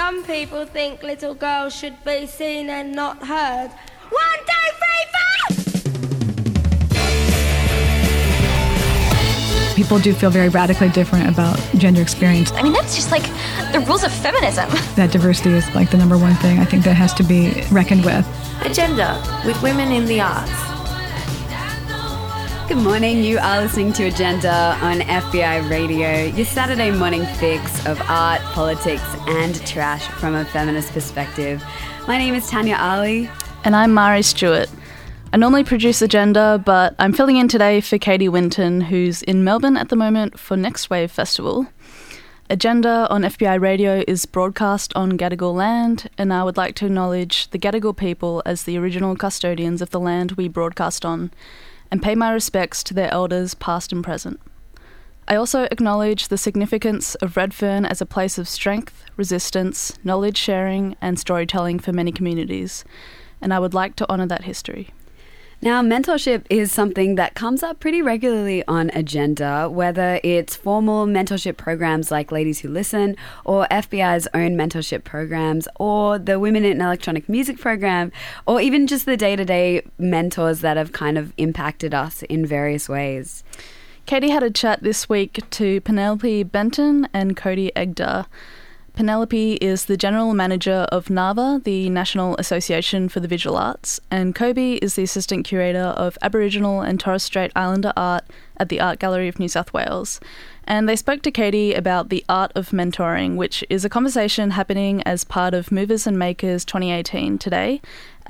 Some people think little girls should be seen and not heard. One, two, three, four! People do feel very radically different about gender experience. I mean, that's just like the rules of feminism. That diversity is like the number one thing I think that has to be reckoned with. Agenda with women in the arts. Good morning. You are listening to Agenda on FBI Radio, your Saturday morning fix of art, politics, and trash from a feminist perspective. My name is Tanya Ali. And I'm Mari Stewart. I normally produce Agenda, but I'm filling in today for Katie Winton, who's in Melbourne at the moment for Next Wave Festival. Agenda on FBI Radio is broadcast on Gadigal land, and I would like to acknowledge the Gadigal people as the original custodians of the land we broadcast on, and pay my respects to their elders, past and present. I also acknowledge the significance of Redfern as a place of strength, resistance, knowledge sharing, and storytelling for many communities, and I would like to honour that history. Now, mentorship is something that comes up pretty regularly on Agenda, whether it's formal mentorship programs like Ladies Who Listen, or FBI's own mentorship programs, or the Women in Electronic Music program, or even just the day to day mentors that have kind of impacted us in various ways. Katie had a chat this week to Penelope Benton and Coby Edgar. Penelope is the General Manager of NAVA, the National Association for the Visual Arts, and Coby is the Assistant Curator of Aboriginal and Torres Strait Islander art at the Art Gallery of New South Wales. And they spoke to Katie about the art of mentoring, which is a conversation happening as part of Movers and Makers 2018 today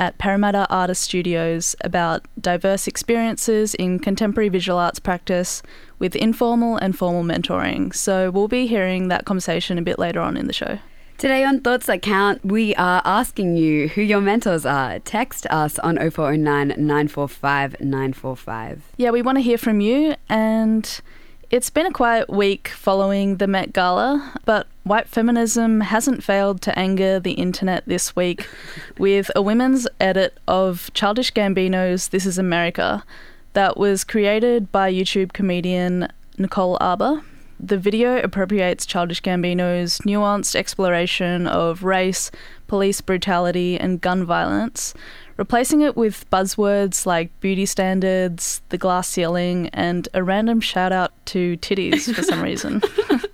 at Parramatta Artist Studios about diverse experiences in contemporary visual arts practice with informal and formal mentoring. So we'll be hearing that conversation a bit later on in the show. Today on Thoughts That Count, we are asking you who your mentors are. Text us on 0409 945 945. Yeah, we want to hear from you and it's been a quiet week following the Met Gala, but white feminism hasn't failed to anger the internet this week with a women's edit of Childish Gambino's This Is America that was created by YouTube comedian Nicole Arbour. The video appropriates Childish Gambino's nuanced exploration of race, police brutality, and gun violence, replacing it with buzzwords like beauty standards, the glass ceiling, and a random shout out to titties for some reason.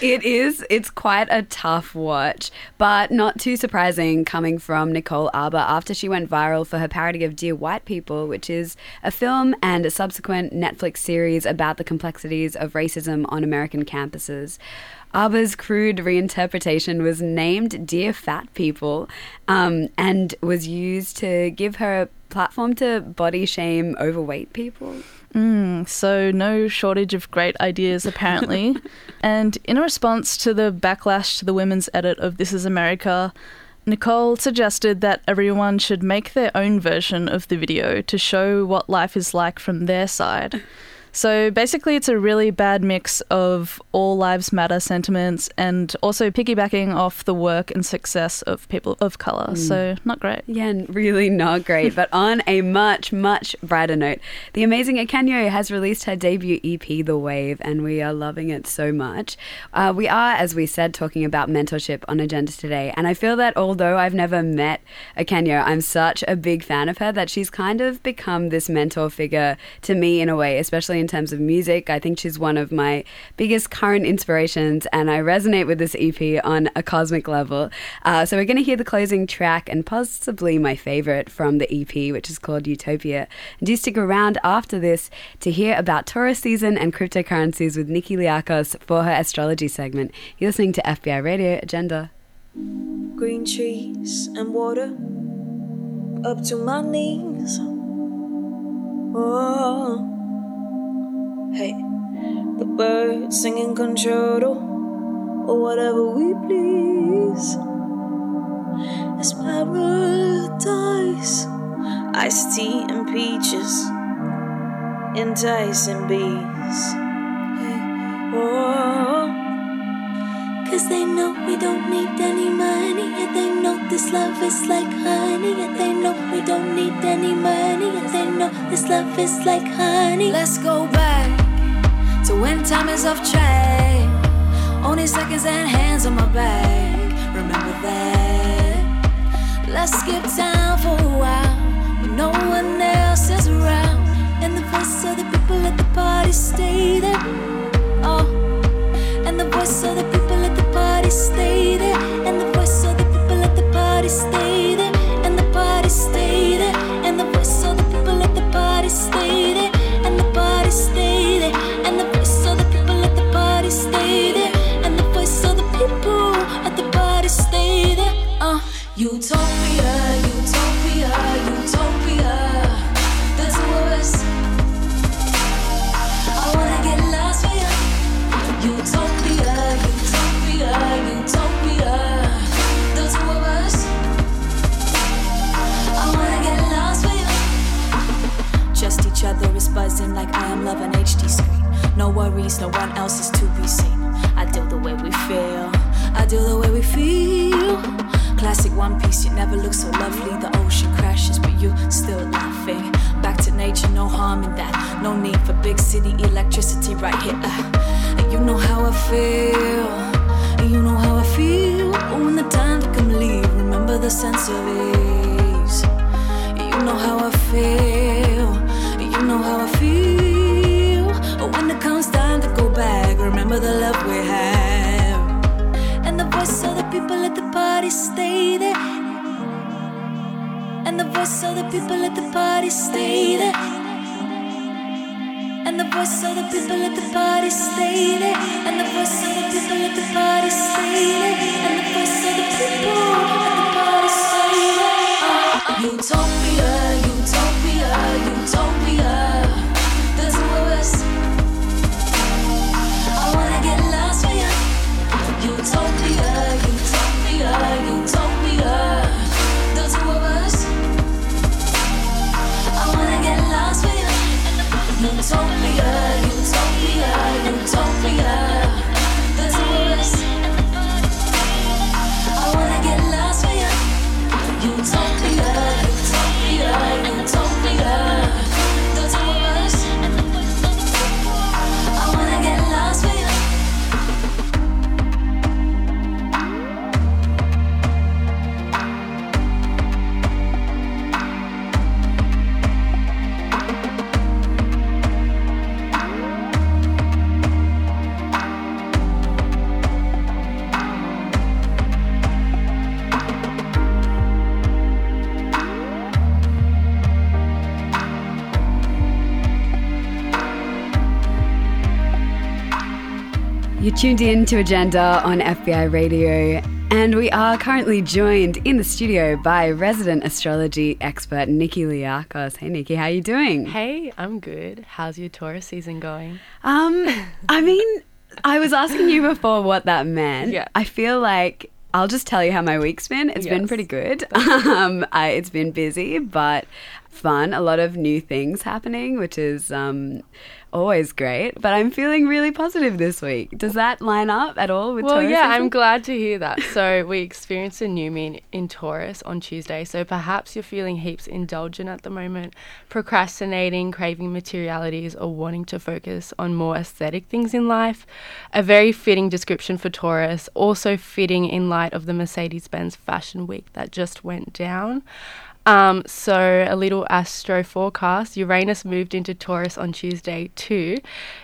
it is. It's quite a tough watch, but not too surprising coming from Nicole Arbour after she went viral for her parody of Dear White People, which is a film and a subsequent Netflix series about the complexities of racism on American campuses. Arbour's crude reinterpretation was named Dear Fat People um, and was used to give her a platform to body shame overweight people. Mm, so, no shortage of great ideas, apparently. and in response to the backlash to the women's edit of This Is America, Nicole suggested that everyone should make their own version of the video to show what life is like from their side. So basically, it's a really bad mix of all lives matter sentiments and also piggybacking off the work and success of people of colour. Mm. So, not great. Yeah, really not great. but on a much, much brighter note, the amazing Akanyo has released her debut EP, The Wave, and we are loving it so much. Uh, we are, as we said, talking about mentorship on Agenda today. And I feel that although I've never met Akanyo, I'm such a big fan of her that she's kind of become this mentor figure to me in a way, especially in terms of music. I think she's one of my biggest current inspirations, and I resonate with this EP on a cosmic level. Uh, so we're going to hear the closing track and possibly my favorite from the EP, which is called Utopia. And do stick around after this to hear about Taurus season and cryptocurrencies with Nikki Liakos for her astrology segment. You're listening to FBI Radio Agenda. Green trees and water up to my knees. Oh. Hey, the birds singing concerto or whatever we please. It's paradise, iced tea and peaches, enticing bees. Hey, oh. Cause they know we don't need any money, and they know this love is like honey, and they know we don't need any money, and they know this love is like honey. Let's go back so when time is off track, only seconds and hands on my back. Remember that. Let's skip time for a while when no one else is around, and the voice of the people at the party stay there. Oh, and the voice of the people at the party stay there, and the voice of the people at the party stay. Utopia, utopia, utopia. The worst. I wanna get lost for you. Utopia, utopia, utopia. Those two of us. I wanna get lost for you. Just each other is buzzing like I am loving HD screen. No worries, no one else is to be seen. I do the way we feel. I do the way we feel. Classic One Piece, you never look so lovely. The ocean crashes, but you still laughing. Back to nature, no harm in that. No need for big city electricity right here. Uh, you know how I feel. You know how I feel. But when the time to come leave, remember the sense of ease. You know how I feel. You know how I feel. But when it comes time to go back, remember the love we have. Party stay there. And the voice of the people at the party stay there. And the voice of the people at the party stay there. And the voice of the people at the party stay there. And the voice of the people at the party stay there. Uh, utopia, utopia, utopia. Utopia. Those tuned in to Agenda on FBI Radio, and we are currently joined in the studio by resident astrology expert Nikki Liakos. Hey, Nikki, how are you doing? Hey, I'm good. How's your Taurus season going? Um, I mean, I was asking you before what that meant. Yeah. I feel like I'll just tell you how my week's been. It's been pretty good. Um, I, it's been busy, but fun. A lot of new things happening, which is um, always great. But I'm feeling really positive this week. Does that line up at all with Well, Taurus yeah. I'm glad to hear that. So, we experienced a new moon in Taurus on Tuesday. So, perhaps you're feeling heaps indulgent at the moment, procrastinating, craving materialities, or wanting to focus on more aesthetic things in life. A very fitting description for Taurus, also fitting in light of the Mercedes Benz Fashion Week that just went down. Um, so, a little astro forecast. Uranus moved into Taurus on Tuesday, too.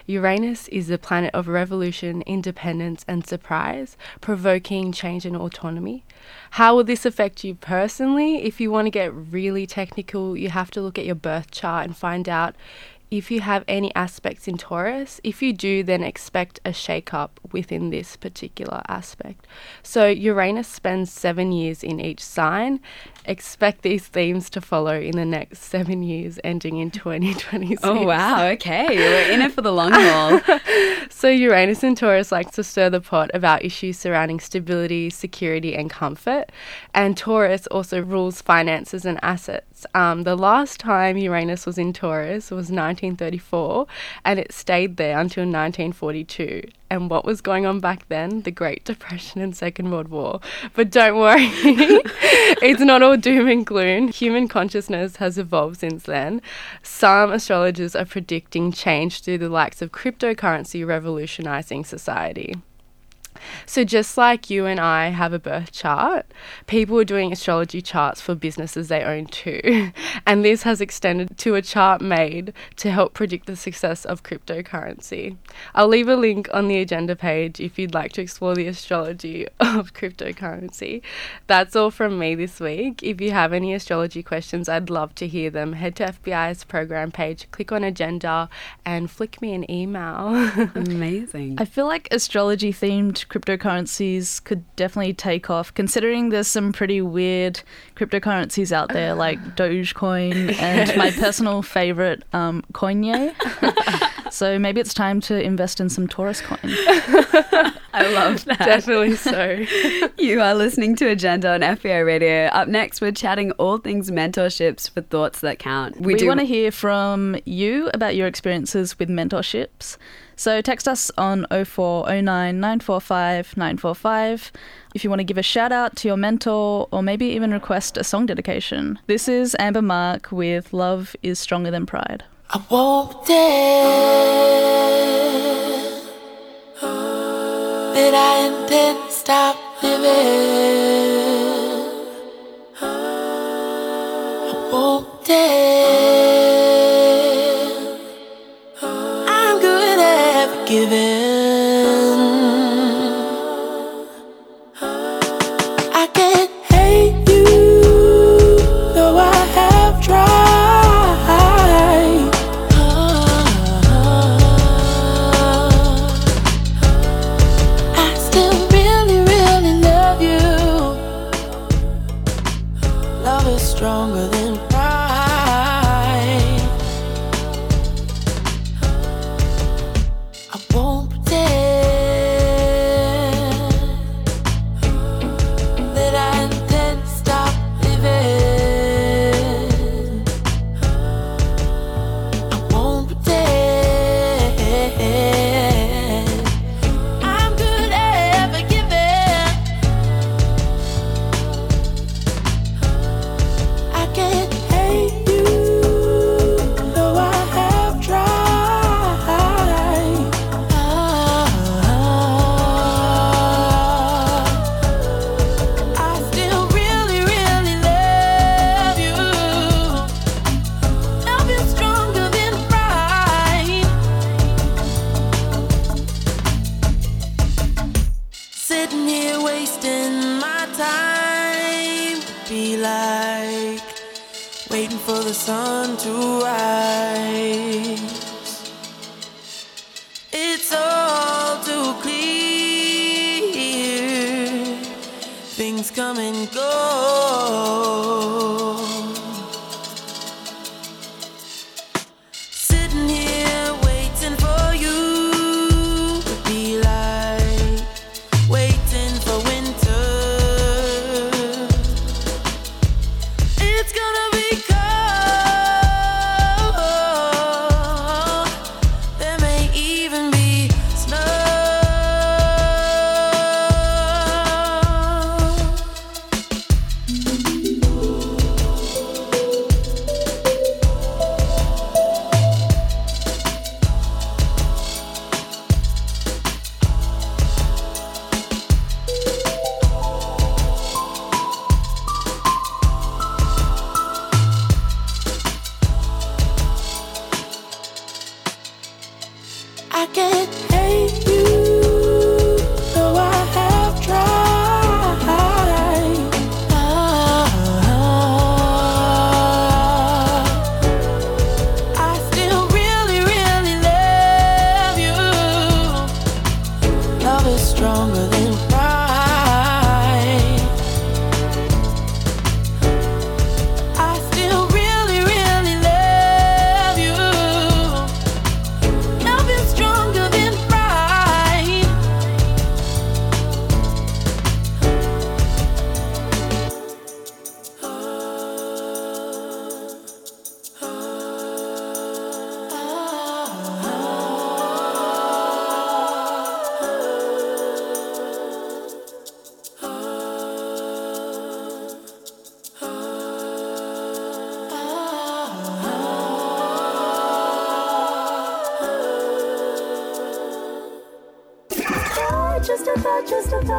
Uranus is the planet of revolution, independence, and surprise, provoking change and autonomy. How will this affect you personally? If you want to get really technical, you have to look at your birth chart and find out if you have any aspects in Taurus. If you do, then expect a shake up within this particular aspect. So, Uranus spends seven years in each sign. Expect these themes to follow in the next seven years, ending in 2026. Oh, wow. Okay. We're in it for the long haul. So, Uranus in Taurus likes to stir the pot about issues surrounding stability, security, and comfort. And Taurus also rules finances and assets. Um, the last time Uranus was in Taurus was 1934, and it stayed there until 1942. And what was going on back then? The Great Depression and Second World War. But don't worry, it's not all doom and gloom. Human consciousness has evolved since then. Some astrologers are predicting change through the likes of cryptocurrency revolutionizing society. So, just like you and I have a birth chart, people are doing astrology charts for businesses they own too. And this has extended to a chart made to help predict the success of cryptocurrency. I'll leave a link on the agenda page if you'd like to explore the astrology of cryptocurrency. That's all from me this week. If you have any astrology questions, I'd love to hear them. Head to FBI's program page, click on agenda, and flick me an email. Amazing. I feel like astrology themed cryptocurrencies could definitely take off, considering there's some pretty weird cryptocurrencies out there like Dogecoin and my personal favorite, um, Coinye. so maybe it's time to invest in some Taurus coin. I love that. Definitely so. You are listening to Agenda on FBI Radio. Up next, we're chatting all things mentorships for thoughts that count. We, do want to hear from you about your experiences with mentorships. So text us on 0409 945 945 if you want to give a shout out to your mentor or maybe even request a song dedication. This is Amber Mark with Love is Stronger Than Pride. I that I intend to stop living. I. come and go.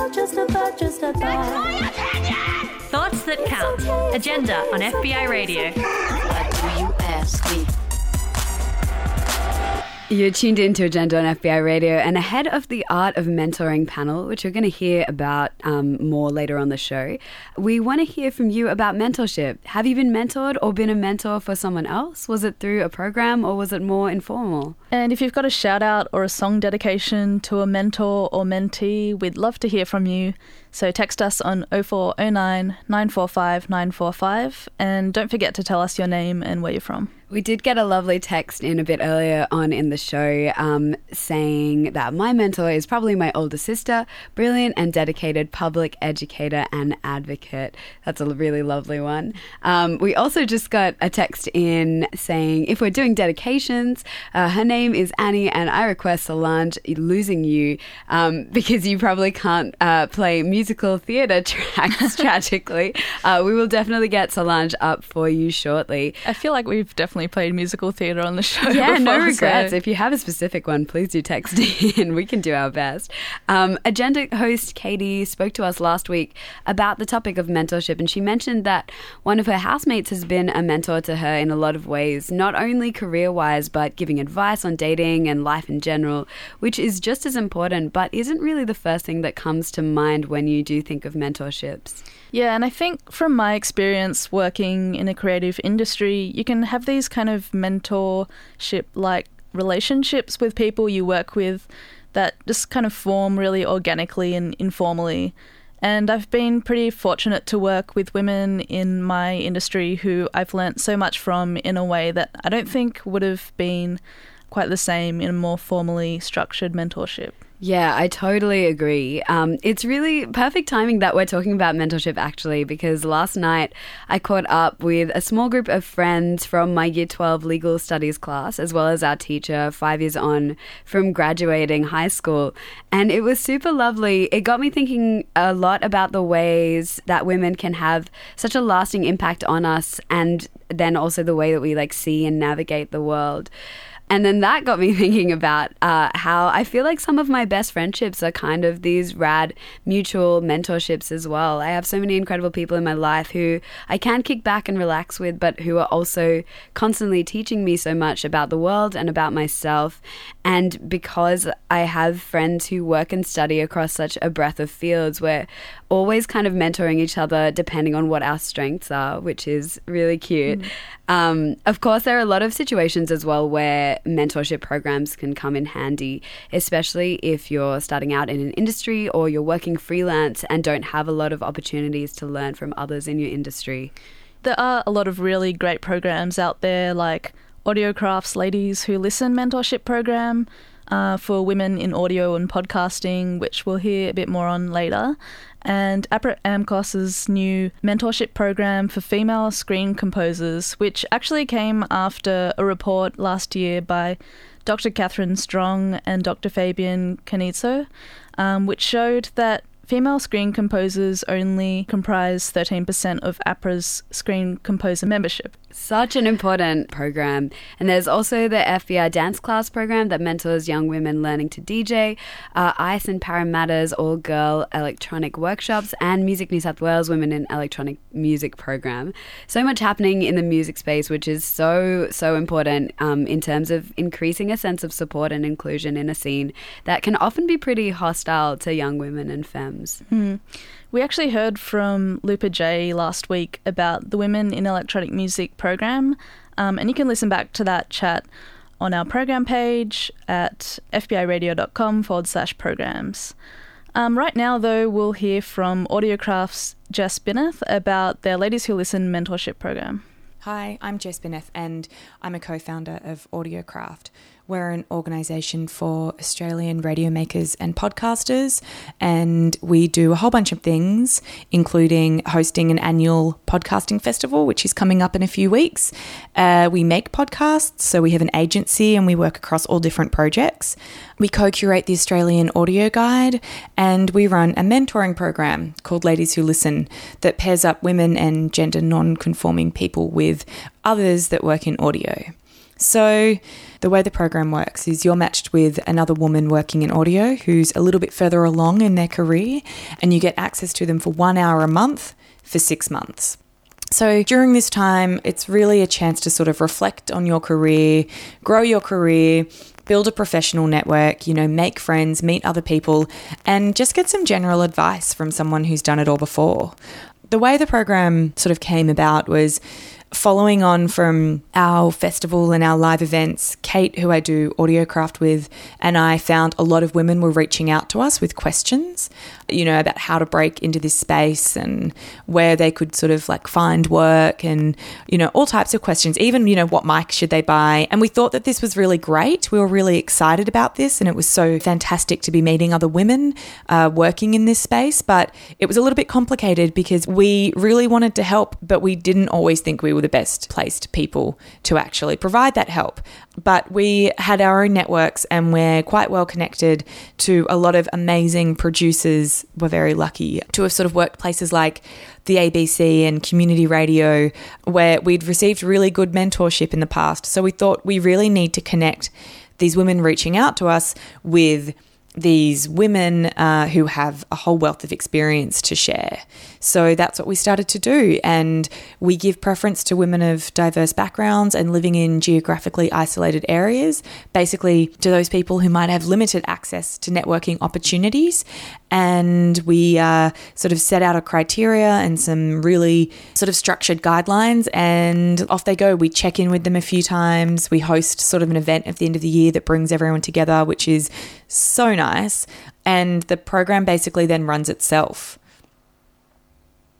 Just a just a thought, just a. Thoughts that count. Agenda on FBI Radio. You're tuned into Agenda on FBI Radio, and ahead of the Art of Mentoring panel, which we're going to hear about um, more later on the show, we want to hear from you about mentorship. Have you been mentored or been a mentor for someone else? Was it through a program or was it more informal? And if you've got a shout out or a song dedication to a mentor or mentee, we'd love to hear from you. So text us on 0409 945 945 and don't forget to tell us your name and where you're from. We did get a lovely text in a bit earlier on in the show um, saying that my mentor is probably my older sister, brilliant and dedicated public educator and advocate. That's a really lovely one. Um, we also just got a text in saying if we're doing dedications, uh, her name is Annie, and I request Solange losing you um, because you probably can't uh, play musical theatre tracks tragically. Uh, we will definitely get Solange up for you shortly. I feel like we've definitely played musical theatre on the show. Yeah, no regrets. so- If you have a specific one, please do text in. we can do our best. Um, Agenda host Katie spoke to us last week about the topic of mentorship, and she mentioned that one of her housemates has been a mentor to her in a lot of ways, not only career wise, but giving advice on dating and life in general, which is just as important, but isn't really the first thing that comes to mind when you do think of mentorships. Yeah, and I think from my experience working in a creative industry, you can have these kind of mentorship like relationships with people you work with that just kind of form really organically and informally. And I've been pretty fortunate to work with women in my industry who I've learnt so much from in a way that I don't think would have been quite the same in a more formally structured mentorship. Yeah, I totally agree. Um, it's really perfect timing that we're talking about mentorship actually, because last night I caught up with a small group of friends from my Year 12 legal studies class, as well as our teacher five years on from graduating high school. And it was super lovely. It got me thinking a lot about the ways that women can have such a lasting impact on us, and then also the way that we like see and navigate the world. And then that got me thinking about uh, how I feel like some of my best friendships are kind of these rad mutual mentorships as well. I have so many incredible people in my life who I can kick back and relax with, but who are also constantly teaching me so much about the world and about myself. And because I have friends who work and study across such a breadth of fields, we're always kind of mentoring each other depending on what our strengths are, which is really cute. Um, of course, there are a lot of situations as well where mentorship programs can come in handy, especially if you're starting out in an industry or you're working freelance and don't have a lot of opportunities to learn from others in your industry. There are a lot of really great programs out there, like Audiocraft's Ladies Who Listen mentorship program uh, for women in audio and podcasting, which we'll hear a bit more on later. And APRA AMCOS's new mentorship program for female screen composers, which actually came after a report last year by Dr. Catherine Strong and Dr. Fabian Cannizzo, um, which showed that female screen composers only comprise 13% of APRA's screen composer membership. Such an important program. And there's also the FBI dance class program that mentors young women learning to DJ, uh, ICE and Parramatta's all girl electronic workshops, and Music New South Wales Women in Electronic Music program. So much happening in the music space, which is so, so important um, in terms of increasing a sense of support and inclusion in a scene that can often be pretty hostile to young women and femmes. Hmm. We actually heard from Lupa J last week about the Women in Electronic Music program, um, and you can listen back to that chat on our program page at fbiradio.com forward slash programs. Um, right now, though, we'll hear from Audiocraft's Jess Bineth about their Ladies Who Listen mentorship program. Hi, I'm Jess Bineth, and I'm a co founder of Audiocraft. We're an organisation for Australian radio makers and podcasters, and we do a whole bunch of things, including hosting an annual podcasting festival, which is coming up in a few weeks. Uh, we make podcasts, so we have an agency and we work across all different projects. We co curate the Australian Audio Guide, and we run a mentoring program called Ladies Who Listen that pairs up women and gender non conforming people with others that work in audio. So, the way the program works is you're matched with another woman working in audio who's a little bit further along in their career, and you get access to them for one hour a month for six months. So during this time, it's really a chance to sort of reflect on your career, grow your career, build a professional network, you know, make friends, meet other people, and just get some general advice from someone who's done it all before. The way the program sort of came about was following on from our festival and our live events, Kate, who I do audiocraft with, and I found a lot of women were reaching out to us with questions, you know, about how to break into this space and where they could sort of like find work and, you know, all types of questions, even, you know, what mic should they buy. And we thought that this was really great. We were really excited about this, and it was so fantastic to be meeting other women uh, working in this space. But it was a little bit complicated because we really wanted to help, but we didn't always think we were the best placed people to actually provide that help. But we had our own networks and we're quite well connected to a lot of amazing producers. We're very lucky to have sort of worked places like the ABC and community radio where we'd received really good mentorship in the past. So we thought we really need to connect these women reaching out to us with these women uh, who have a whole wealth of experience to share. So that's what we started to do. And we give preference to women of diverse backgrounds and living in geographically isolated areas, basically to those people who might have limited access to networking opportunities. And we uh, sort of set out a criteria and some really sort of structured guidelines, and off they go. We check in with them a few times. We host sort of an event at the end of the year that brings everyone together, which is so nice. And the program basically then runs itself.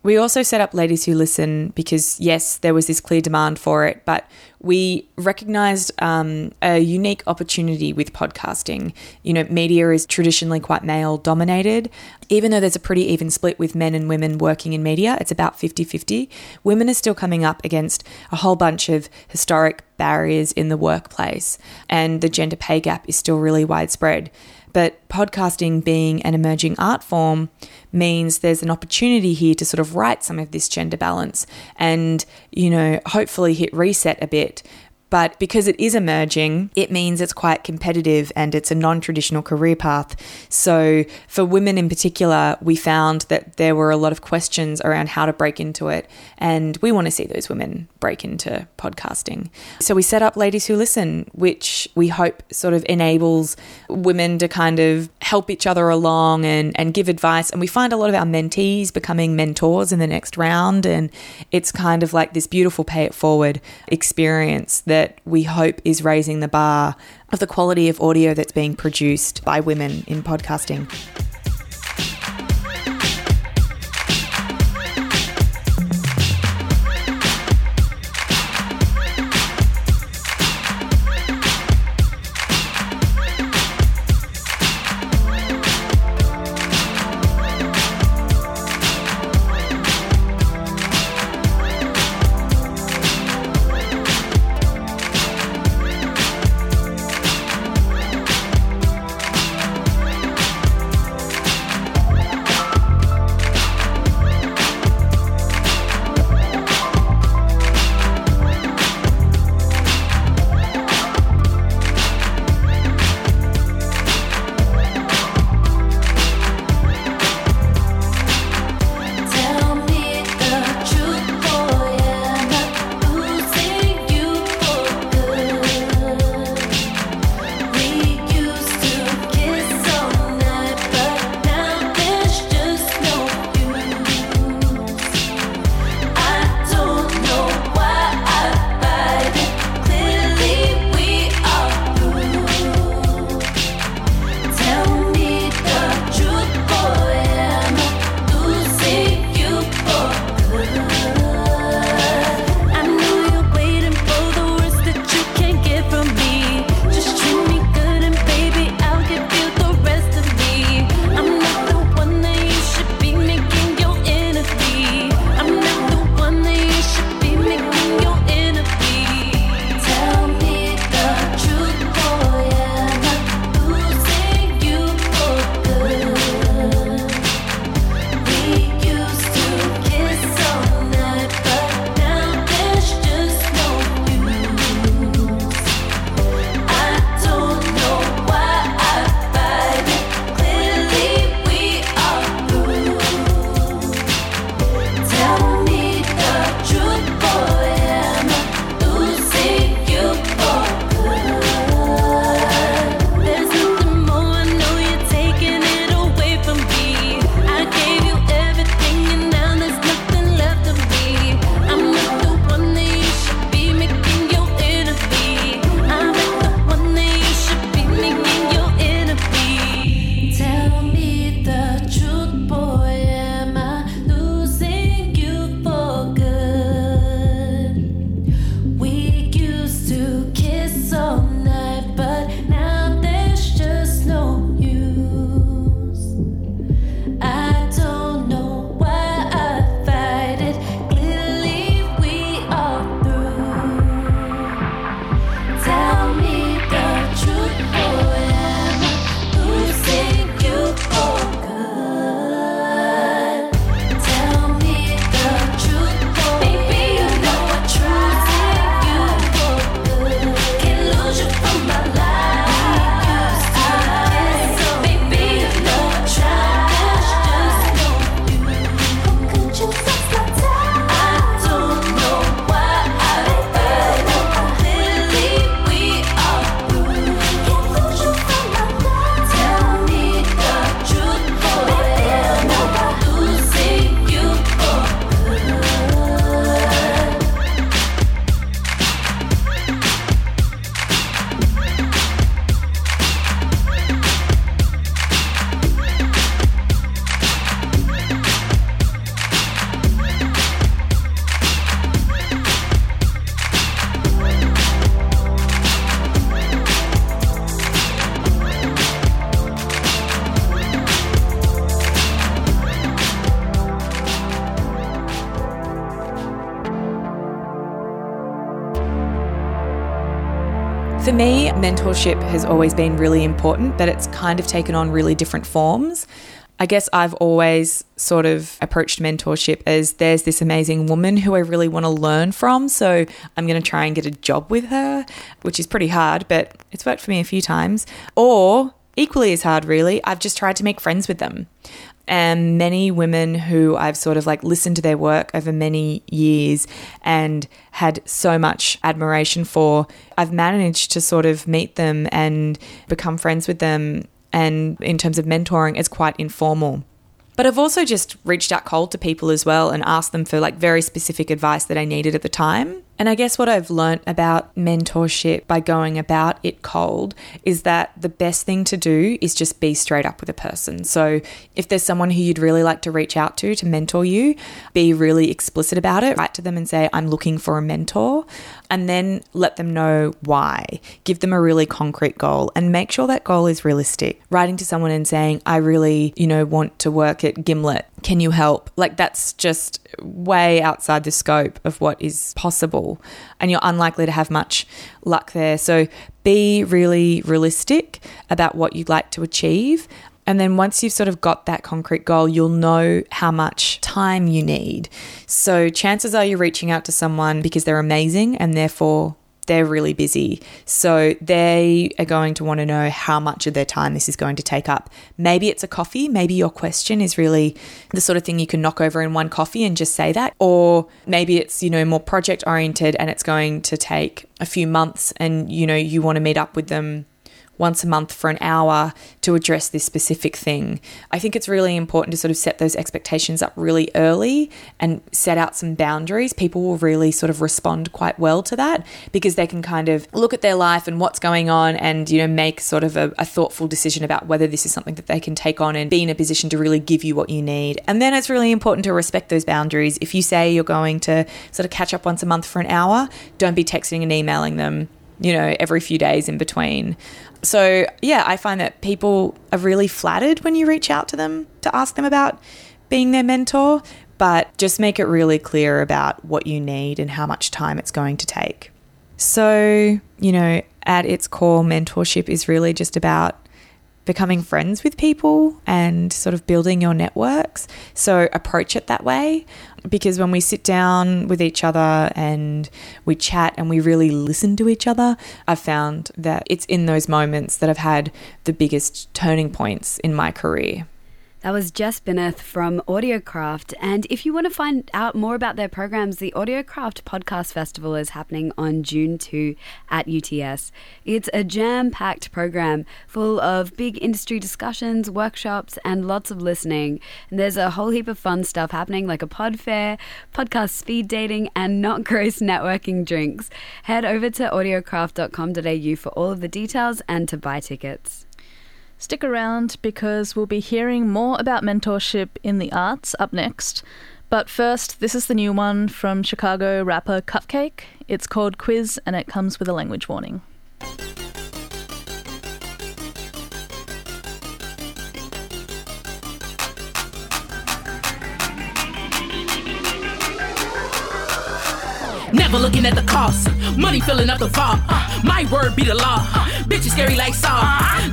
We also set up Ladies Who Listen because, yes, there was this clear demand for it, but we recognized um, a unique opportunity with podcasting. You know, media is traditionally quite male dominated. Even though there's a pretty even split with men and women working in media, it's about 50 50. Women are still coming up against a whole bunch of historic barriers in the workplace, and the gender pay gap is still really widespread. But podcasting being an emerging art form means there's an opportunity here to sort of right some of this gender balance and, you know, hopefully hit reset a bit. But because it is emerging, it means it's quite competitive and it's a non traditional career path. So, for women in particular, we found that there were a lot of questions around how to break into it. And we want to see those women break into podcasting. So, we set up Ladies Who Listen, which we hope sort of enables women to kind of help each other along and, and give advice. And we find a lot of our mentees becoming mentors in the next round. And it's kind of like this beautiful pay it forward experience that we hope is raising the bar of the quality of audio that's being produced by women in podcasting. Me, mentorship has always been really important, but it's kind of taken on really different forms. I guess I've always sort of approached mentorship as there's this amazing woman who I really want to learn from. So I'm going to try and get a job with her, which is pretty hard, but it's worked for me a few times. Or equally as hard, really, I've just tried to make friends with them. And many women who I've sort of like listened to their work over many years and had so much admiration for, I've managed to sort of meet them and become friends with them and in terms of mentoring, it's quite informal. But I've also just reached out cold to people as well and asked them for like very specific advice that I needed at the time. And I guess what I've learnt about mentorship by going about it cold is that the best thing to do is just be straight up with a person. So if there's someone who you'd really like to reach out to to mentor you, be really explicit about it. Write to them and say, I'm looking for a mentor. And then let them know why. Give them a really concrete goal and make sure that goal is realistic. Writing to someone and saying, I really, you know, want to work at Gimlet. Can you help? Like that's just way outside the scope of what is possible and you're unlikely to have much luck there. So be really realistic about what you'd like to achieve. And then once you've sort of got that concrete goal, you'll know how much time you need. So chances are you're reaching out to someone because they're amazing and therefore they're really busy. So they are going to want to know how much of their time this is going to take up. Maybe it's a coffee. Maybe your question is really the sort of thing you can knock over in one coffee and just say that. Or maybe it's, you know, more project oriented and it's going to take a few months and, you know, you want to meet up with them once a month for an hour to address this specific thing. I think it's really important to sort of set those expectations up really early and set out some boundaries. People will really sort of respond quite well to that because they can kind of look at their life and what's going on and, you know, make sort of a, a thoughtful decision about whether this is something that they can take on and be in a position to really give you what you need. And then it's really important to respect those boundaries. If you say you're going to sort of catch up once a month for an hour, don't be texting and emailing them you know, every few days in between. So, yeah, I find that people are really flattered when you reach out to them to ask them about being their mentor, but just make it really clear about what you need and how much time it's going to take. So, you know, at its core, mentorship is really just about becoming friends with people and sort of building your networks. So approach it that way because when we sit down with each other and we chat and we really listen to each other, I've found that it's in those moments that I've had the biggest turning points in my career. That was Jess Bineth from Audiocraft. And if you want to find out more about their programs, the Audiocraft Podcast Festival is happening on June 2 at UTS. It's a jam packed program full of big industry discussions, workshops, and lots of listening. And there's a whole heap of fun stuff happening, like a pod fair, podcast speed dating, and not gross networking drinks. Head over to audiocraft.com.au for all of the details and to buy tickets. Stick around because we'll be hearing more about mentorship in the arts up next. But first, this is the new one from Chicago rapper CupcakKe. It's called Quiz and it comes with a language warning. Never looking at the cost. Money filling up the vault. My word be the law. Bitch is scary like Saw.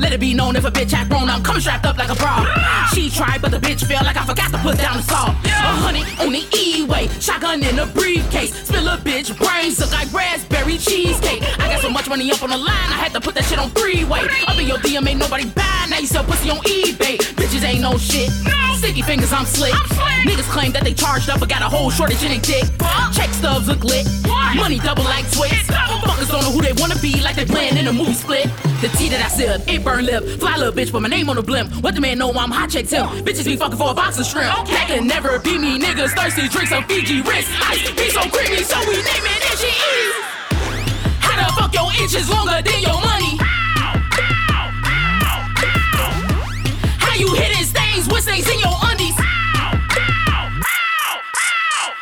Let it be known if a bitch act wrong, I'm coming strapped up like a bra. She tried, but the bitch fell like I forgot to put down the salt. A honey on the E-way. Shotgun in a briefcase. Spill a bitch brains. Look like raspberry cheesecake. I got so much money up on the line, I had to put that shit on freeway. Up in your DM, ain't nobody buy. Now you sell pussy on eBay. Bitches ain't no shit. Sticky fingers, I'm slick. Niggas claim that they charged up, but got a whole shortage in their dick. Check stubs look lit. Money double like Twix. Fuckers don't know who they wanna be, like they playing in a movie split. The tea that I sip, it burn lip. Fly little bitch, put my name on the blimp. What the man know I'm hot check him. Bitches be fucking for a box of shrimp. That can never be me, niggas thirsty. Drink some Fiji wrist. Ice be so creamy, so we name it Itchy Ease. How the fuck your inches longer than your money? How you hitting stains with stains in your undies?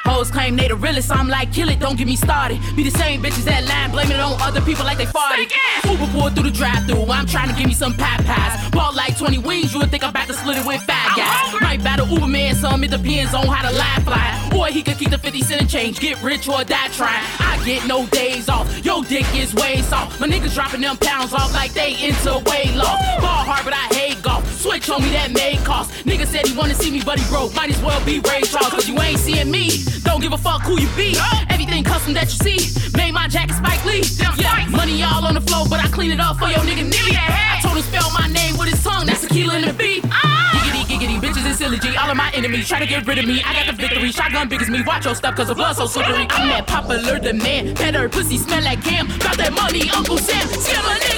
Hoes claim they the realest, I'm like, kill it, don't get me started. Be the same bitches that line, blaming it on other people like they farted. Uber pulled through the drive through I'm trying to give me some pap pies. Bought like 20 wings, you would think I'm about to split it with five guys. Might battle Uber man, some it depends on how the line fly. Or he could keep the 50 cent and change, get rich or die trying. I get no days off, yo dick is way soft. My niggas dropping them pounds off like they into weight loss. Ball hard, but I hate golf. Switch on me, that may cost. Nigga said he wanna see me, but he broke. Might as well be Ray Charles, cause you ain't seeing me. Don't give a fuck who you be. Everything custom that you see. Made my jacket Spike Lee. Yeah, money all on the floor, but I clean it up for your nigga Nitty. I told him spell my name with his tongue, that's tequila in the beat. Giggity, giggity, bitches and silly G. All of my enemies try to get rid of me. I got the victory, shotgun big as me. Watch your stuff, cause the blood so slippery. I'm that popular demand. Better pussy smell like cam. Got that money, Uncle Sam. Scam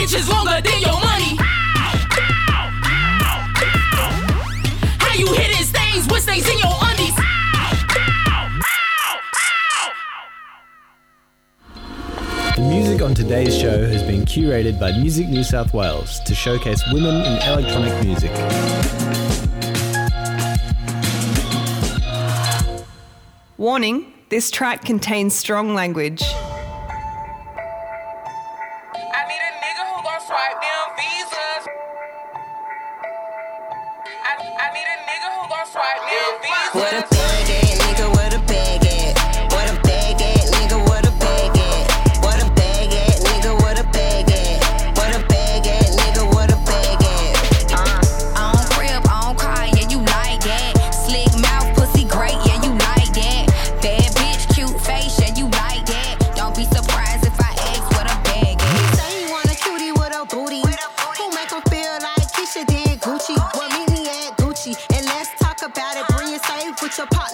inches longer than your money? How you hitting stains with stains in your undies? The music on today's show has been curated by Music New South Wales to showcase women in electronic music. Warning this track contains strong language.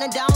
With your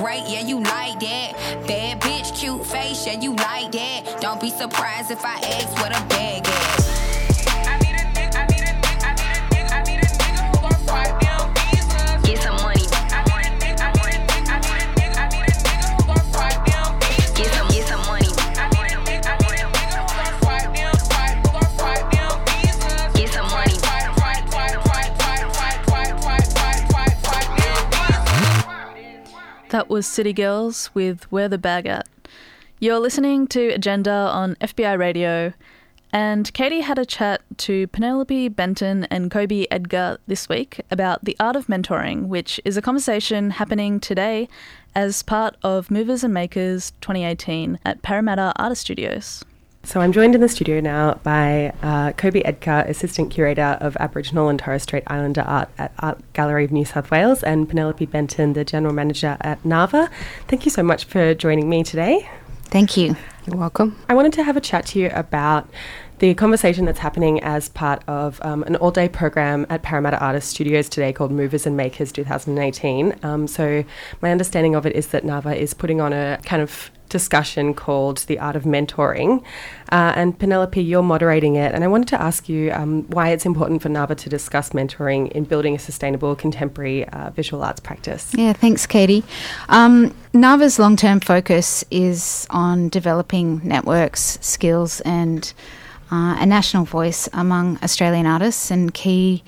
great, yeah, you like that. Bad bitch, cute face, yeah, you like that. Don't be surprised if I ask what a bag is. Was City Girls with Where the Bag At. You're listening to Agenda on FBI Radio, and Katie had a chat to Penelope Benton and Coby Edgar this week about the art of mentoring, which is a conversation happening today as part of Movers and Makers 2018 at Parramatta Artist Studios. So I'm joined in the studio now by uh, Coby Edgar, Assistant Curator of Aboriginal and Torres Strait Islander Art at Art Gallery of New South Wales, and Penelope Benton, the General Manager at NAVA. Thank you so much for joining me today. Thank you. You're welcome. I wanted to have a chat to you about the conversation that's happening as part of um, an all day program at Parramatta Artist Studios today called Movers and Makers 2018. Um, so, my understanding of it is that NAVA is putting on a kind of discussion called The Art of Mentoring. Uh, and Penelope, you're moderating it. And I wanted to ask you um, why it's important for NAVA to discuss mentoring in building a sustainable contemporary uh, visual arts practice. Yeah, thanks, Katie. Um, NAVA's long term focus is on developing networks, skills, and uh, a national voice among Australian artists. And key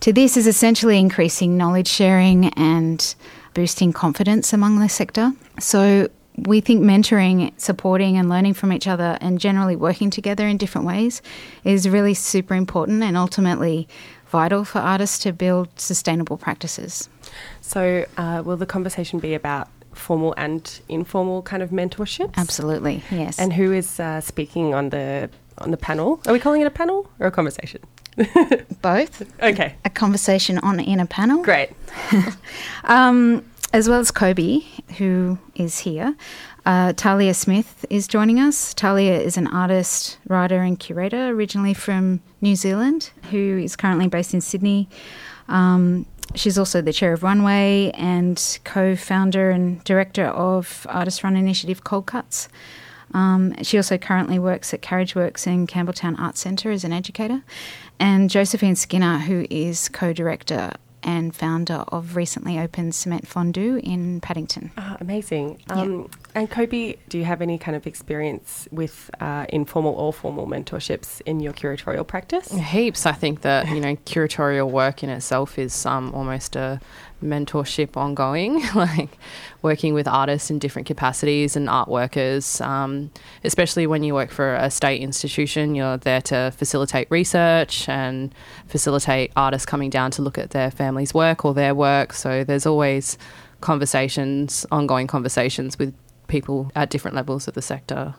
to this is essentially increasing knowledge sharing and boosting confidence among the sector. So, we think mentoring, supporting, and learning from each other and generally working together in different ways is really super important and ultimately vital for artists to build sustainable practices. So, uh, will the conversation be about formal and informal kind of mentorship? Absolutely, yes. And who is uh, speaking on the on the panel? Are we calling it a panel or a conversation? Both. Okay. A conversation on in a panel. Great. um, as well as Coby, who is here. Uh, Talia Smith is joining us. Talia is an artist, writer, and curator, originally from New Zealand, who is currently based in Sydney. Um, she's also the chair of Runway and co founder and director of artist run initiative Cold Cuts. Um, she also currently works at Carriage Works in Campbelltown Arts Centre as an educator. And Josephine Skinner, who is co director and founder of recently opened Cement Fondue in Paddington. Ah, amazing. Um, And Coby, do you have any kind of experience with uh, informal or formal mentorships in your curatorial practice? Heaps. I think that you know curatorial work in itself is um, almost a mentorship ongoing, like working with artists in different capacities and art workers. Um, especially when you work for a state institution, you're there to facilitate research and facilitate artists coming down to look at their family's work or their work. So there's always conversations, ongoing conversations with people at different levels of the sector.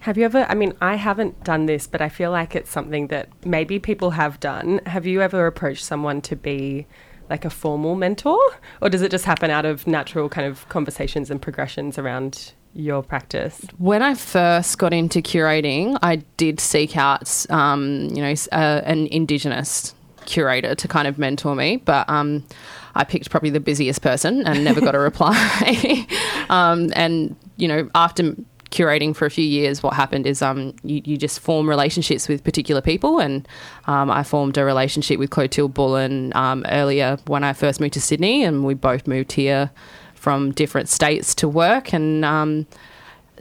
Have you ever, I mean, I haven't done this, but I feel like it's something that maybe people have done. Have you ever approached someone to be like a formal mentor? Or does it just happen out of natural kind of conversations and progressions around your practice? When I first got into curating, I did seek out, um, you know, uh, an Indigenous curator to kind of mentor me, but um, I picked probably the busiest person and never got a reply. um, and you know, after curating for a few years, what happened is um, you, you just form relationships with particular people, and um, I formed a relationship with Clotilde Bullen um, earlier when I first moved to Sydney, and we both moved here from different states to work, and um,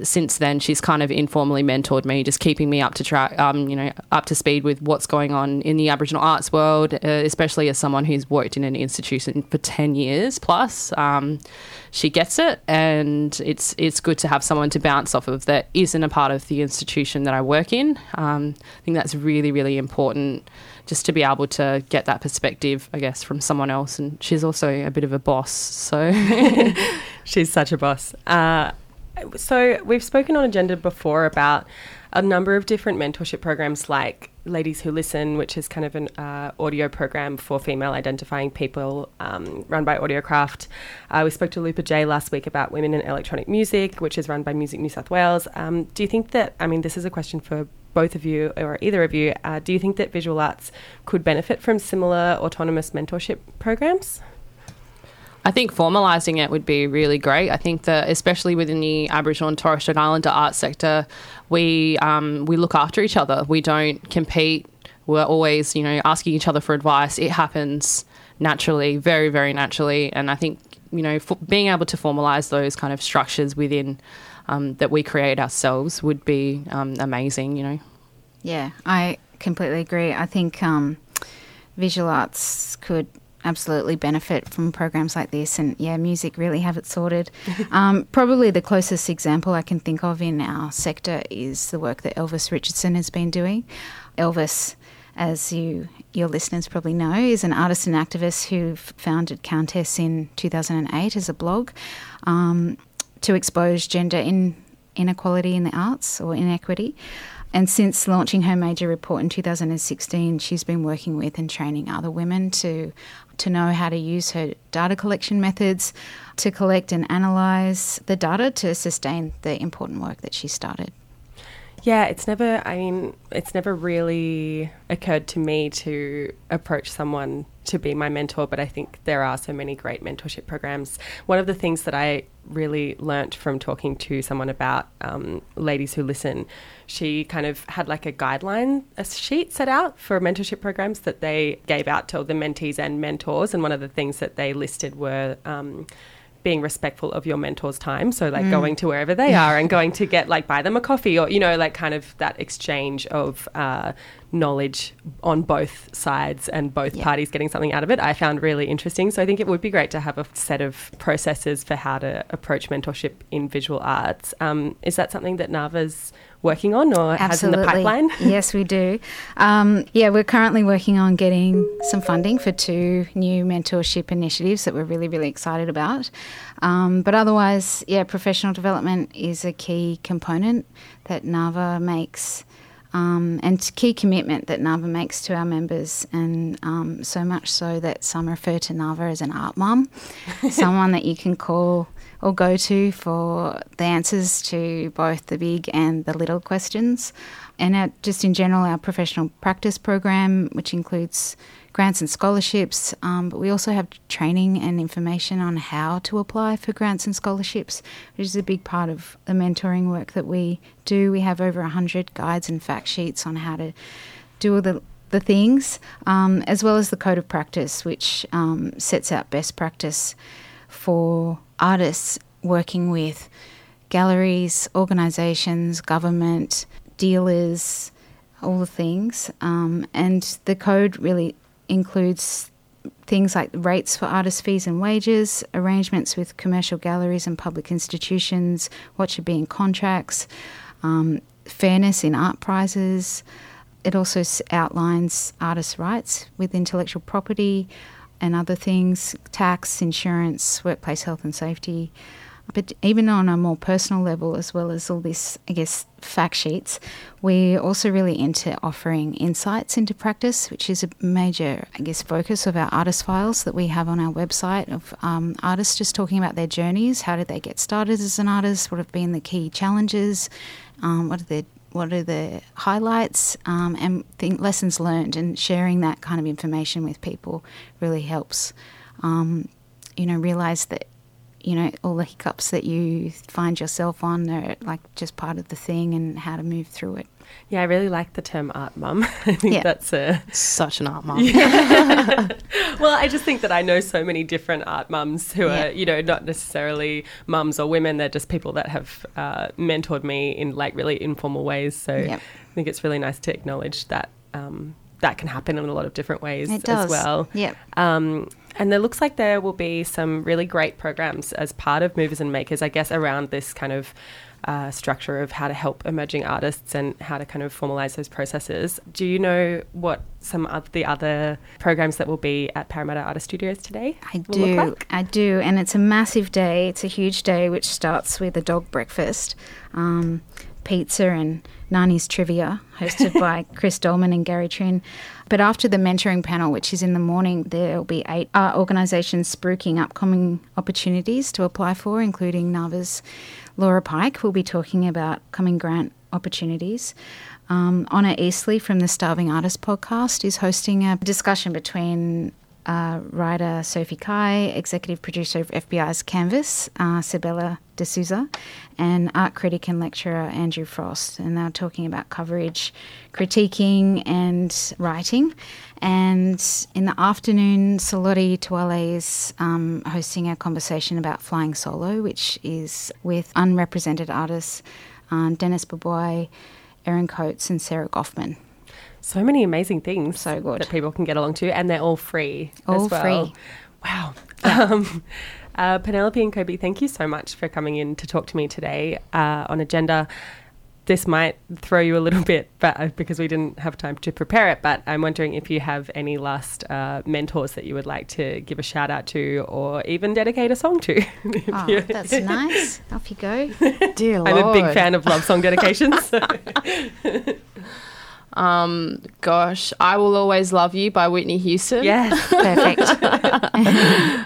since then she's kind of informally mentored me just keeping me up to track um, you know up to speed with what's going on in the aboriginal arts world uh, especially as someone who's worked in an institution for 10 years plus um, she gets it and it's it's good to have someone to bounce off of that isn't a part of the institution that I work in um, I think that's really really important just to be able to get that perspective I guess from someone else and she's also a bit of a boss so She's such a boss. Uh, so we've spoken on agenda before about a number of different mentorship programs like ladies who listen which is kind of an uh, audio program for female identifying people um, run by audiocraft. Uh, we spoke to lupa j last week about women in electronic music which is run by music new south wales. Um, do you think that i mean this is a question for both of you or either of you uh, do you think that visual arts could benefit from similar autonomous mentorship programs I think formalising it would be really great. I think that, especially within the Aboriginal and Torres Strait Islander art sector, we um, we look after each other. We don't compete. We're always, you know, asking each other for advice. It happens naturally, very, very naturally. And I think, you know, being able to formalise those kind of structures within um, that we create ourselves would be um, amazing. You know. Yeah, I completely agree. I think um, visual arts could absolutely benefit from programs like this, and yeah, music really have it sorted. um, probably the closest example I can think of in our sector is the work that Elvis Richardson has been doing. Elvis, as you your listeners probably know, is an artist and activist who founded Countess in 2008 as a blog um, to expose gender in inequality in the arts or inequity. and since launching her major report in 2016, she's been working with and training other women to to know how to use her data collection methods to collect and analyze the data to sustain the important work that she started. Yeah, it's never, I mean, it's never really occurred to me to approach someone to be my mentor, but I think there are so many great mentorship programs. One of the things that I really learnt from talking to someone about um, Ladies Who Listen, she kind of had like a guideline, a sheet set out for mentorship programs that they gave out to the mentees and mentors. And one of the things that they listed were, um, being respectful of your mentor's time. So like Mm. going to wherever they are and going to get like buy them a coffee or you know like kind of that exchange of uh, knowledge on both sides and both parties getting something out of it. I found really interesting. So I think it would be great to have a set of processes for how to approach mentorship in visual arts. Um, is that something that NAVA's working on or has in the pipeline? yes, we do. Um, yeah, we're currently working on getting some funding for two new mentorship initiatives that we're really, really excited about. Um, but otherwise, yeah, professional development is a key component that NAVA makes. Um, and key commitment that NAVA makes to our members, and um, so much so that some refer to NAVA as an art mum, someone that you can call or go to for the answers to both the big and the little questions. And just in general, our professional practice program, which includes grants and scholarships, um, but we also have training and information on how to apply for grants and scholarships, which is a big part of the mentoring work that we do. We have over 100 guides and fact sheets on how to do all the the things, um, as well as the code of practice, which um, sets out best practice for artists working with galleries, organisations, government, dealers, all the things. Um, and the code really includes things like rates for artist fees and wages, arrangements with commercial galleries and public institutions, what should be in contracts, um, fairness in art prizes. It also outlines artists' rights with intellectual property and other things, tax, insurance, workplace health and safety. But even on a more personal level, as well as all this, I guess, fact sheets, we're also really into offering insights into practice, which is a major, I guess, focus of our artist files that we have on our website of um, artists just talking about their journeys. How did they get started as an artist? What have been the key challenges? Um, what are their what are the highlights um, and think lessons learned and sharing that kind of information with people really helps um, you know realize that you know all the hiccups that you find yourself on are like just part of the thing and how to move through it Yeah, I really like the term art mum. I think Yeah. that's a such an art mum. Yeah. well, I just think that I know so many different art mums who Yeah. are, you know, not necessarily mums or women. They're just people that have uh, mentored me in like really informal ways. So. I think it's really nice to acknowledge that um, that can happen in a lot of different ways It does. as well. Yep. Um, and there looks like there will be some really great programs as part of Movers and Makers, I guess, around this kind of uh, structure of how to help emerging artists and how to kind of formalize those processes. Do you know what some of the other programs that will be at Parramatta Artist Studios today I do. like? I do. And it's a massive day. It's a huge day, which starts with a dog breakfast, um, pizza, and Nani's trivia, hosted by Chris Dolman and Gary Trin. But after the mentoring panel, which is in the morning, there'll be eight art organisations spruiking upcoming opportunities to apply for, including NAVA's Laura Pike, who'll be talking about coming grant opportunities. Um, Honor Eastly from the Starving Artist podcast is hosting a discussion between uh, writer Sophie Kai, executive producer of FBI's Canvas, uh, Sabella D'Souza, and art critic and lecturer Andrew Frost. And they're talking about coverage, critiquing, and writing. And in the afternoon, Salote Tawale is um, hosting a conversation about flying solo, which is with unrepresented artists um, Dennis Baboy, Erin Coates, and Sarah Goffman. So many amazing things so good. that people can get along to, and they're all free All as well. free. Wow. Um, uh, Penelope and Coby, thank you so much for coming in to talk to me today uh, on Agenda. this might throw you a little bit, but uh, because we didn't have time to prepare it. But I'm wondering if you have any last uh, mentors that you would like to give a shout out to, or even dedicate a song to. Oh, that's nice. Off you go. Dear I'm a big fan of love song dedications. Um, gosh, I will always love you by Whitney Houston. Yes. Perfect.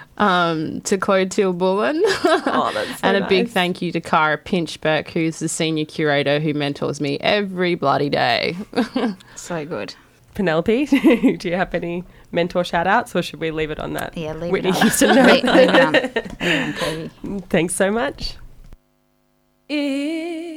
um, to Clotilde Bullen. Oh, that's so and a big thank you to Cara Pinchbeck, who's the senior curator who mentors me every bloody day. so good. Penelope, do you have any mentor shout outs, or should we leave it on that? Yeah, leave Whitney it on. Houston note? leave, leave it on. Leave it on, Thanks so much. If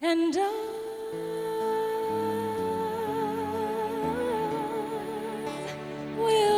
And I will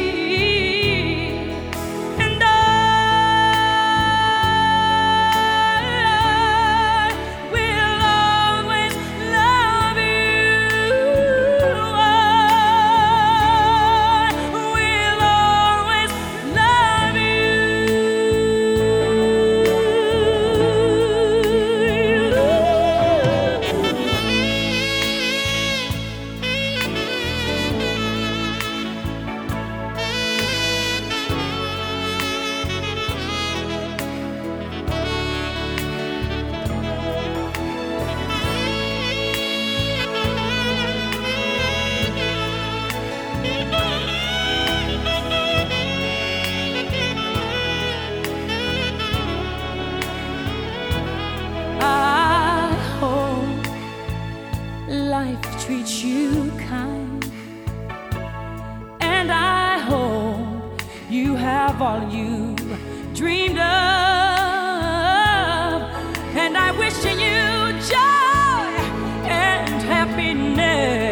Happiness.